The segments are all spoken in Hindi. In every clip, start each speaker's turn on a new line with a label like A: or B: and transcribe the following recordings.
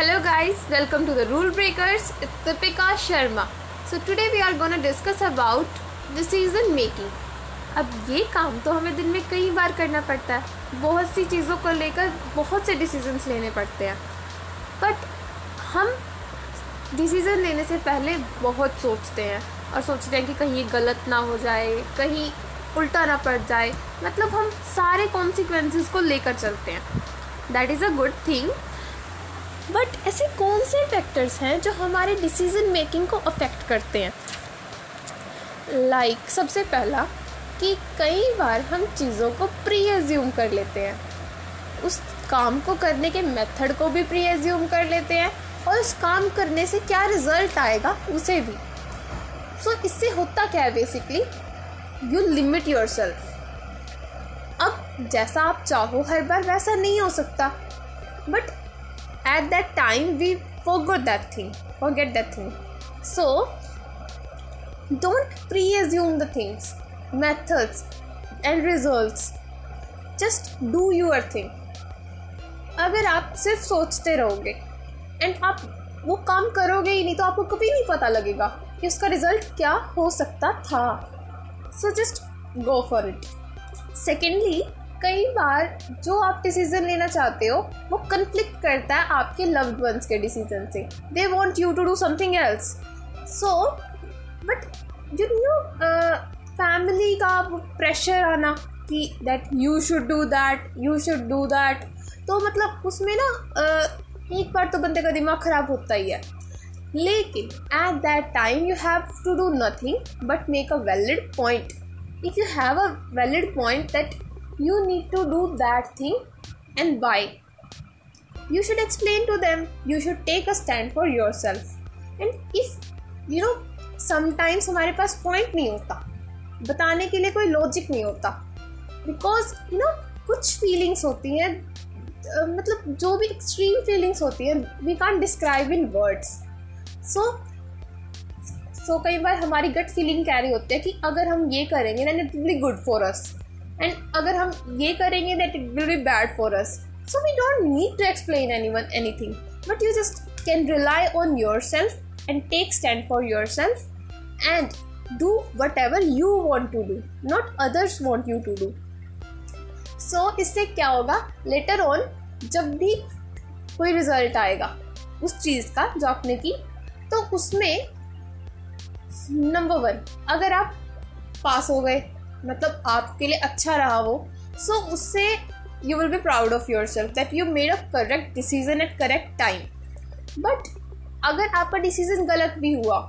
A: Guys, welcome to the Rule Breakers. It's Deepika Sharma. So today we are gonna discuss about decision making. अब ये काम तो हमें दिन में कई बार करना पड़ता है बहुत सी चीज़ों को लेकर बहुत से डिसीजंस लेने पड़ते हैं बट हम डिसीज़न लेने से पहले बहुत सोचते हैं और सोचते हैं कि कहीं गलत ना हो जाए कहीं उल्टा ना पड़ जाए मतलब हम सारे कॉन्सिक्वेंसेस को लेकर चलते हैं that is a good thing but ऐसे कौन से फैक्टर्स हैं जो हमारे डिसीज़न मेकिंग को अफेक्ट करते हैं? लाइक like, सबसे पहला कि कई बार हम चीज़ों को प्री एज्यूम कर लेते हैं। उस काम को करने के मेथड को भी प्री एज्यूम कर लेते हैं और उस काम करने से क्या रिज़ल्ट आएगा उसे भी। सो so, इससे होता क्या है basically you limit yourself अब जैसा आप चाहो हर बार वैसा नहीं हो सकता। But at that time we forgot that thing forget that thing so don't pre-assume the things methods and results just do your thing अगर आप सिर्फ़ सोचते रहोगे एंड आप वो काम करोगे ही नहीं तो आपको कभी नहीं पता लगेगा कि उसका रिज़ल्ट क्या हो सकता था so just go for it secondly कई बार जो आप डिसीज़न लेना चाहते हो वो कन्फ्लिक्ट करता है आपके लव्ड वंस के डिसीज़न से। They want you to do something else so but you know family का प्रेशर आना कि that you should do that you should do that तो मतलब उसमें ना uh, एक बार तो बंदे का दिमाग ख़राब होता ही है। लेकिन at that time you have to do nothing but make a valid point if you have a valid point that you need to do that thing and why you should explain to them you should take a stand for yourself and if you know sometimes हमारे पास पॉइंट नहीं होता, बताने के लिए कोई लॉजिक नहीं होता बिकॉज़ यू नो कुछ फीलिंग्स होती हैं मतलब जो भी एक्सट्रीम फीलिंग्स होती है we can describe in words so so कई बार हमारी गट फीलिंग कैरी होती है कि अगर हम ये करेंगे then it will be good for us and अगर हम ये करेंगे that it will be bad for us so we don't need to explain anyone anything but you just can rely on yourself and take stand for yourself and do whatever you want to do not others want you to do. So so, इससे क्या होगा? लेटर ऑन जब भी कोई रिज़ल्ट आएगा उस चीज़ का जो आपने की तो उसमें नंबर वन अगर आप पास हो गए मतलब आपके लिए अच्छा रहा वो सो so उससे you will be proud of yourself that you made a correct decision at correct time but अगर आपका डिसीज़न गलत भी हुआ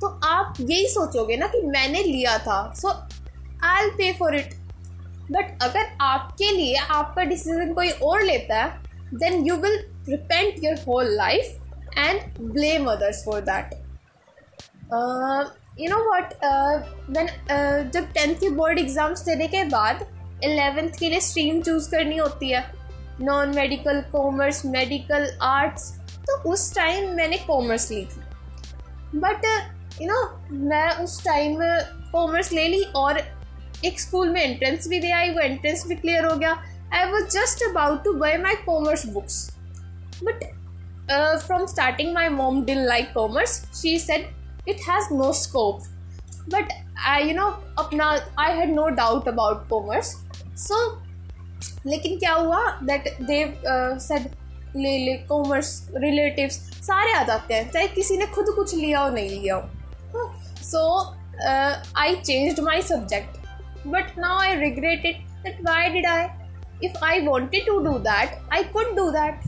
A: तो आप यही सोचोगे ना कि मैंने लिया था so I'll pay for it but अगर आपके लिए आपका डिसीज़न कोई और लेता है then you will repent your whole life and blame others for that you know what then जब टेंथ की बोर्ड एग्ज़ाम्स देने के बाद एलेवेंथ के लिए स्ट्रीम चूज़ करनी होती है। Non medical commerce medical arts तो उस टाइम मैंने कॉमर्स ली थी। बट यू नो मैं उस टाइम कॉमर्स ले ली और एक स्कूल में एंट्रेंस भी दे आई, वो एंट्रेंस भी क्लियर हो गया। I was just about to buy my commerce books but from starting my mom dill like commerce she said it has no scope but I you know अपना I had no doubt about commerce so लेकिन क्या हुआ? दैट दे सेड ले ले कॉमर्स रिलेटिव्स सारे आ जाते हैं। चाहे किसी ने खुद कुछ लिया हो नहीं लिया हो। So I changed my subject but now I regret it that why did I? If I wanted to do that, I could do that.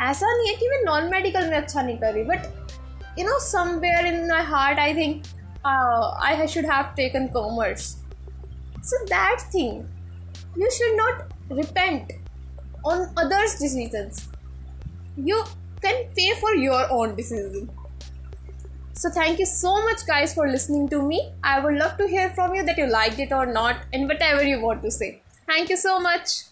A: ऐसा नहीं है कि मैं नॉन मेडिकल में अच्छा नहीं कर रही but you know somewhere in my heart i think uh, i should have taken commerce. So that thing you should not repent on others decisions. You can pay for your own decision. So thank you so much guys for listening to me. I would love to hear from you that you liked it or not and whatever you want to say. Thank you so much.